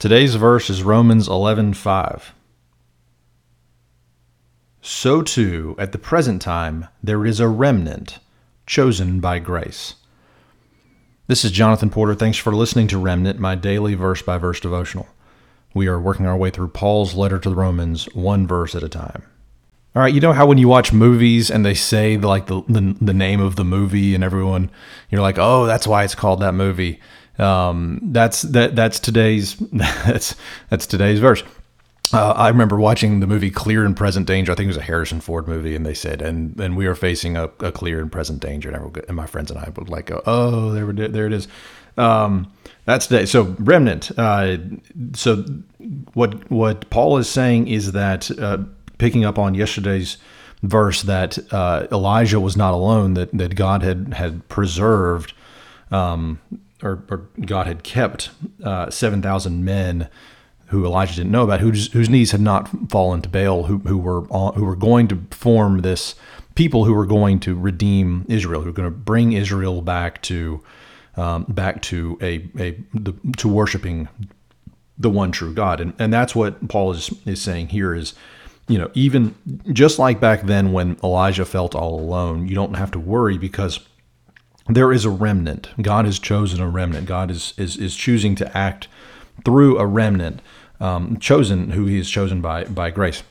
Today's verse is Romans 11:5. So too, at the present time, there is a remnant chosen by grace. This is Jonathan Porter. Thanks for listening to Remnant, my daily verse by verse devotional. We are working our way through Paul's letter to the Romans, one verse at a time. All right, you know how when you watch movies and they say like the, the, the name of the movie and everyone you're like, "Oh, that's why it's called that movie." Um, that's that that's today's that's that's today's verse. Uh, I remember watching the movie Clear and Present Danger. I think it was a Harrison Ford movie, and they said, and and we are facing a, a clear and present danger. And, and, my friends and I would like go, oh, there, there it is. Um, that's today. So remnant. Uh, so what what Paul is saying is that uh, picking up on yesterday's verse that uh, Elijah was not alone; that that God had had preserved, um, or, or, God had kept uh, seven thousand men who Elijah didn't know about, whose, whose knees had not fallen to Baal, who who were who were going to form this people who were going to redeem Israel, who were going to bring Israel back to um, back to a a the, to worshiping the one true God, and and that's what Paul is is saying here is you know, even just like back then when Elijah felt all alone, you don't have to worry because there is a remnant. God has chosen a remnant. God is is, is choosing to act through a remnant, um, chosen who He has chosen by by grace.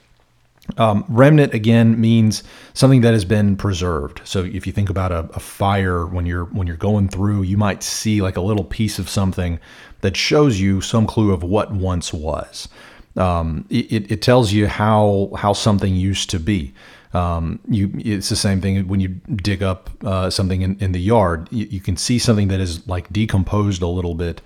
Um, remnant again means something that has been preserved. So if you think about a, a, fire when you're when you're going through, you might see like a little piece of something that shows you some clue of what once was um, it, it tells you how how something used to be. Um, you it's the same thing when you dig up uh, something in, in the yard. You, you, can see something that is like decomposed a little bit,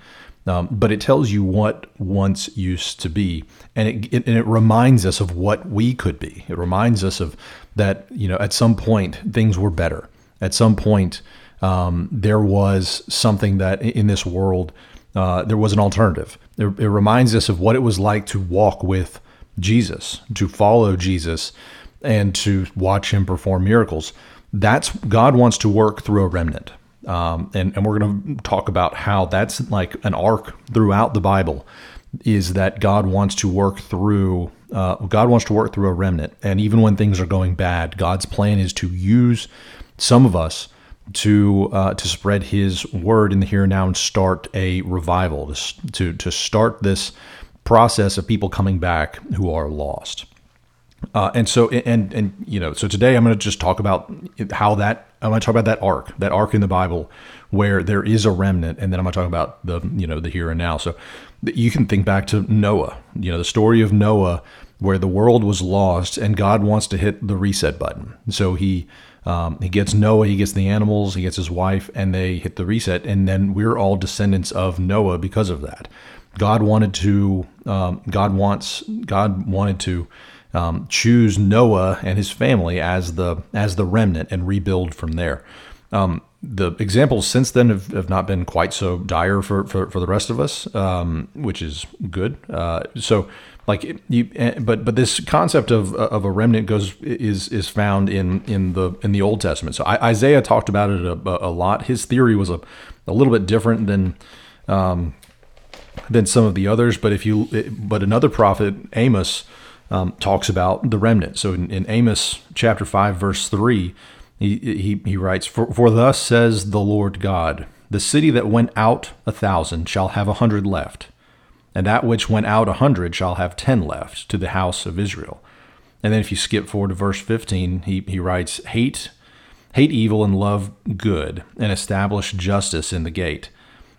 um, but it tells you what once used to be, and it, it, and it reminds us of what we could be. It reminds us of that you know at some point things were better. At some point um, there was something that in this world uh, there was an alternative. It, it reminds us of what it was like to walk with Jesus, to follow Jesus, and to watch him perform miracles. That's God wants to work through a remnant. Um, and, and we're going to talk about how that's like an arc throughout the Bible is that God wants to work through uh, God wants to work through a remnant and even when things are going bad God's plan is to use some of us to uh, to spread His word in the here and now and start a revival to, to to start this process of people coming back who are lost. Uh, and so and and you know so today I'm going to just talk about how that I'm going to talk about that arc that arc in the Bible where there is a remnant and then I'm going to talk about the you know the here and now so you can think back to Noah you know the story of Noah where the world was lost and God wants to hit the reset button so he um, he gets Noah, he gets the animals, he gets his wife, and they hit the reset. And then we're all descendants of Noah because of that. God wanted to, um, God wants, God wanted to um, choose Noah and his family as the as the remnant and rebuild from there. Um, the examples since then have, have, not been quite so dire for, for, for the rest of us, um, which is good. Uh, so like you eh, but but this concept of of a remnant goes is is found in in the in the Old Testament. So Isaiah talked about it a, a lot. His theory was a a little bit different than um, than some of the others. But if you but another prophet Amos um, talks about the remnant. So in, in Amos chapter five verse three. He, he, he writes, for, for thus says the Lord God, the city that went out a thousand shall have a hundred left, and that which went out a hundred shall have ten left to the house of Israel. And then if you skip forward to verse 15, he, he writes, Hate, hate evil and love good, and establish justice in the gate.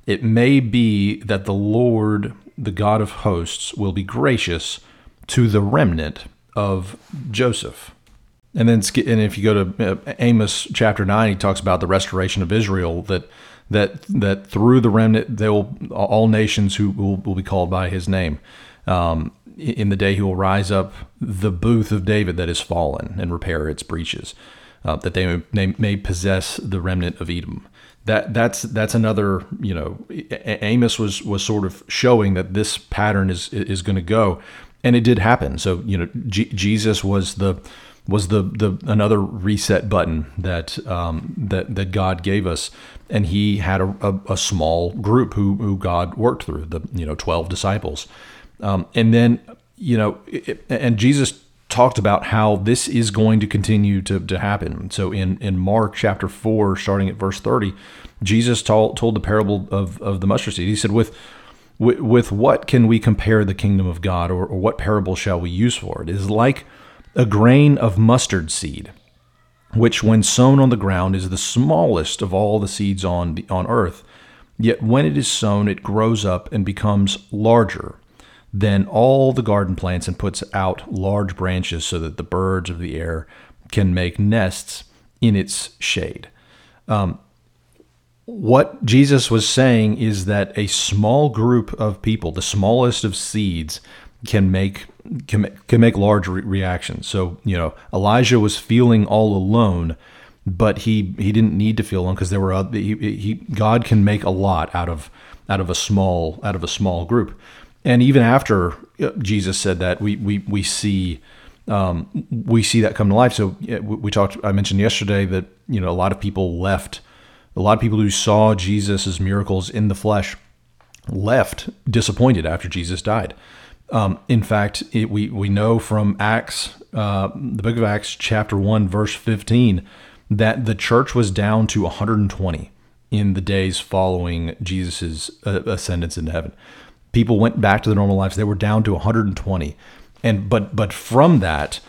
It may be that the Lord, the God of hosts, will be gracious to the remnant of Joseph. And then, and if you go to uh, Amos chapter nine, he talks about the restoration of Israel. That that that through the remnant they will all nations who will, will be called by his name. Um, in the day he will rise up the booth of David that is fallen and repair its breaches, uh, that they may, may possess the remnant of Edom. That that's that's another you know Amos was was sort of showing that this pattern is is going to go, and it did happen. So you know G- Jesus was the was the the another reset button that um, that that God gave us, and He had a, a, a, small group who who God worked through the you know twelve disciples, um, and then you know it, and Jesus talked about how this is going to continue to, to happen. So in, in Mark chapter 4, starting at verse 30, Jesus told, told the parable of, of the mustard seed. He said, with, with, with what can we compare the kingdom of God, or, or what parable shall we use for it? Is like a grain of mustard seed, which when sown on the ground is the smallest of all the seeds on, the, on earth. Yet when it is sown, it grows up and becomes larger than all the garden plants and puts out large branches so that the birds of the air can make nests in its shade. Um, what Jesus was saying is that a small group of people, the smallest of seeds, can make can, can make large re- reactions. So you know, Elijah was feeling all alone, but he he didn't need to feel alone because there were other, he, he God can make a lot out of out of a small out of a small group and even after uh, Jesus said that, we we we see um, we see that come to life. So we talked. I mentioned yesterday that you know a lot of people left. A lot of people who saw Jesus' miracles in the flesh left disappointed after Jesus died. Um, in fact, it, we we know from Acts, uh, the book of Acts, chapter one, verse fifteen, that the church was down to 120 in the days following Jesus' uh, ascendance into heaven people went back to their normal lives. They were down to 120, and but but from that,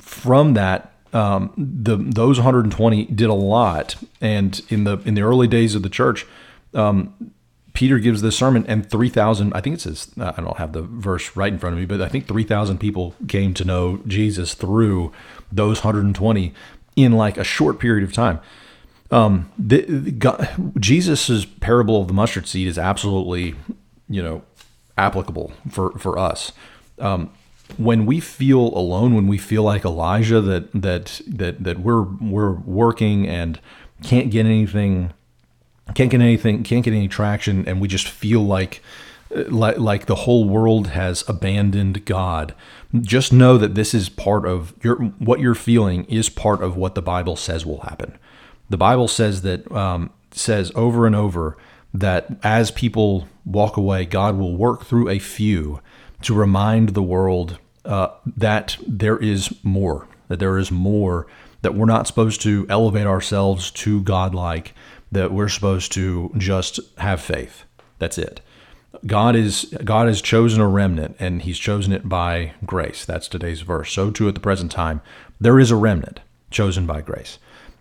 from that, um, the those 120 did a lot. And in the in the early days of the church, um, Peter gives this sermon, and 3,000. I think it says I don't have the verse right in front of me, but I think 3,000 people came to know Jesus through those 120 in like a short period of time. Um, the, the God, Jesus's parable of the mustard seed is absolutely you know, applicable for for us. Um, when we feel alone, when we feel like Elijah, that that that that we're we're working and can't get anything, can't get anything, can't get any traction, and we just feel like like, like the whole world has abandoned God. Just know that this is part of your what you're feeling is part of what the Bible says will happen. The Bible says that um, says over and over that as people walk away, God will work through a few to remind the world uh, that there is more, that there is more, that we're not supposed to elevate ourselves to godlike, that we're supposed to just have faith. That's it. God is God has chosen a remnant and he's chosen it by grace. That's today's verse. So too at the present time, there is a remnant chosen by grace.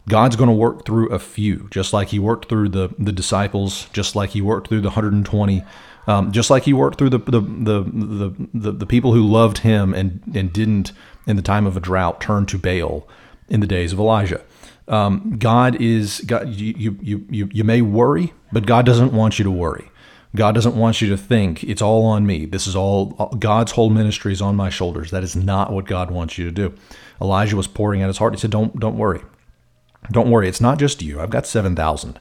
God's going to work through a few, just like He worked through the the disciples, just like He worked through the 120, um, just like He worked through the the, the the, the the people who loved Him and and didn't in the time of a drought turn to Baal in the days of Elijah. Um, God is God. You, you you you may worry, but God doesn't want you to worry. God doesn't want you to think it's all on me. This is all God's whole ministry is on my shoulders. That is not what God wants you to do. Elijah was pouring out his heart. He said, "Don't don't worry. Don't worry, it's not just you. I've got 7,000.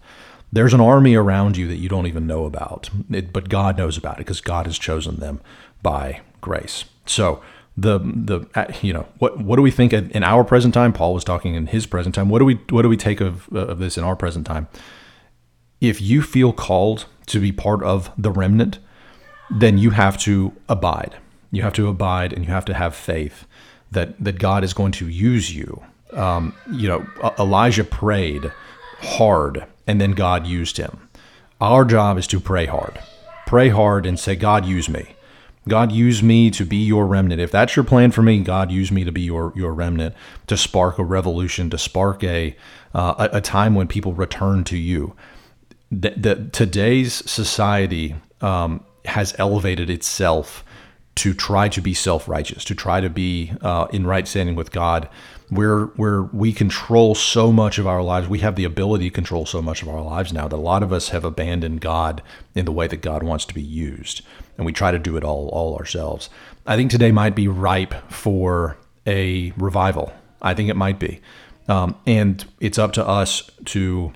There's an army around you that you don't even know about, it, but God knows about it because God has chosen them by grace. So, the the uh, you know what what do we think in our present time? Paul was talking in his present time. What do we what do we take of of this in our present time? If you feel called to be part of the remnant, then you have to abide. You have to abide, and you have to have faith that that God is going to use you um, you know, Elijah prayed hard and then God used him. Our job is to pray hard. Pray hard and say, God, use me. God, use me to be your remnant. If that's your plan for me, God, use me to be your, your remnant, to spark a revolution, to spark a, uh, a, a, time when people return to you. The, the today's society um, has elevated itself to try to be self righteous, to try to be uh, in right standing with God where where we control so much of our lives. We have the ability to control so much of our lives now that a lot of us have abandoned God in the way that God wants to be used, and we try to do it all all ourselves. I think today might be ripe for a revival. I think it might be, um, and it's up to us to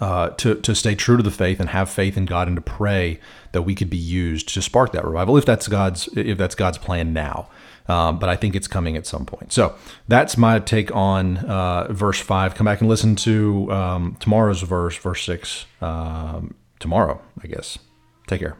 uh, to, to stay true to the faith and have faith in God and to pray that we could be used to spark that revival if that's God's if that's God's plan now. Um, but I think it's coming at some point. So that's my take on uh, verse five. Come back and listen to um, tomorrow's verse, verse six, um, tomorrow, I guess. Take care.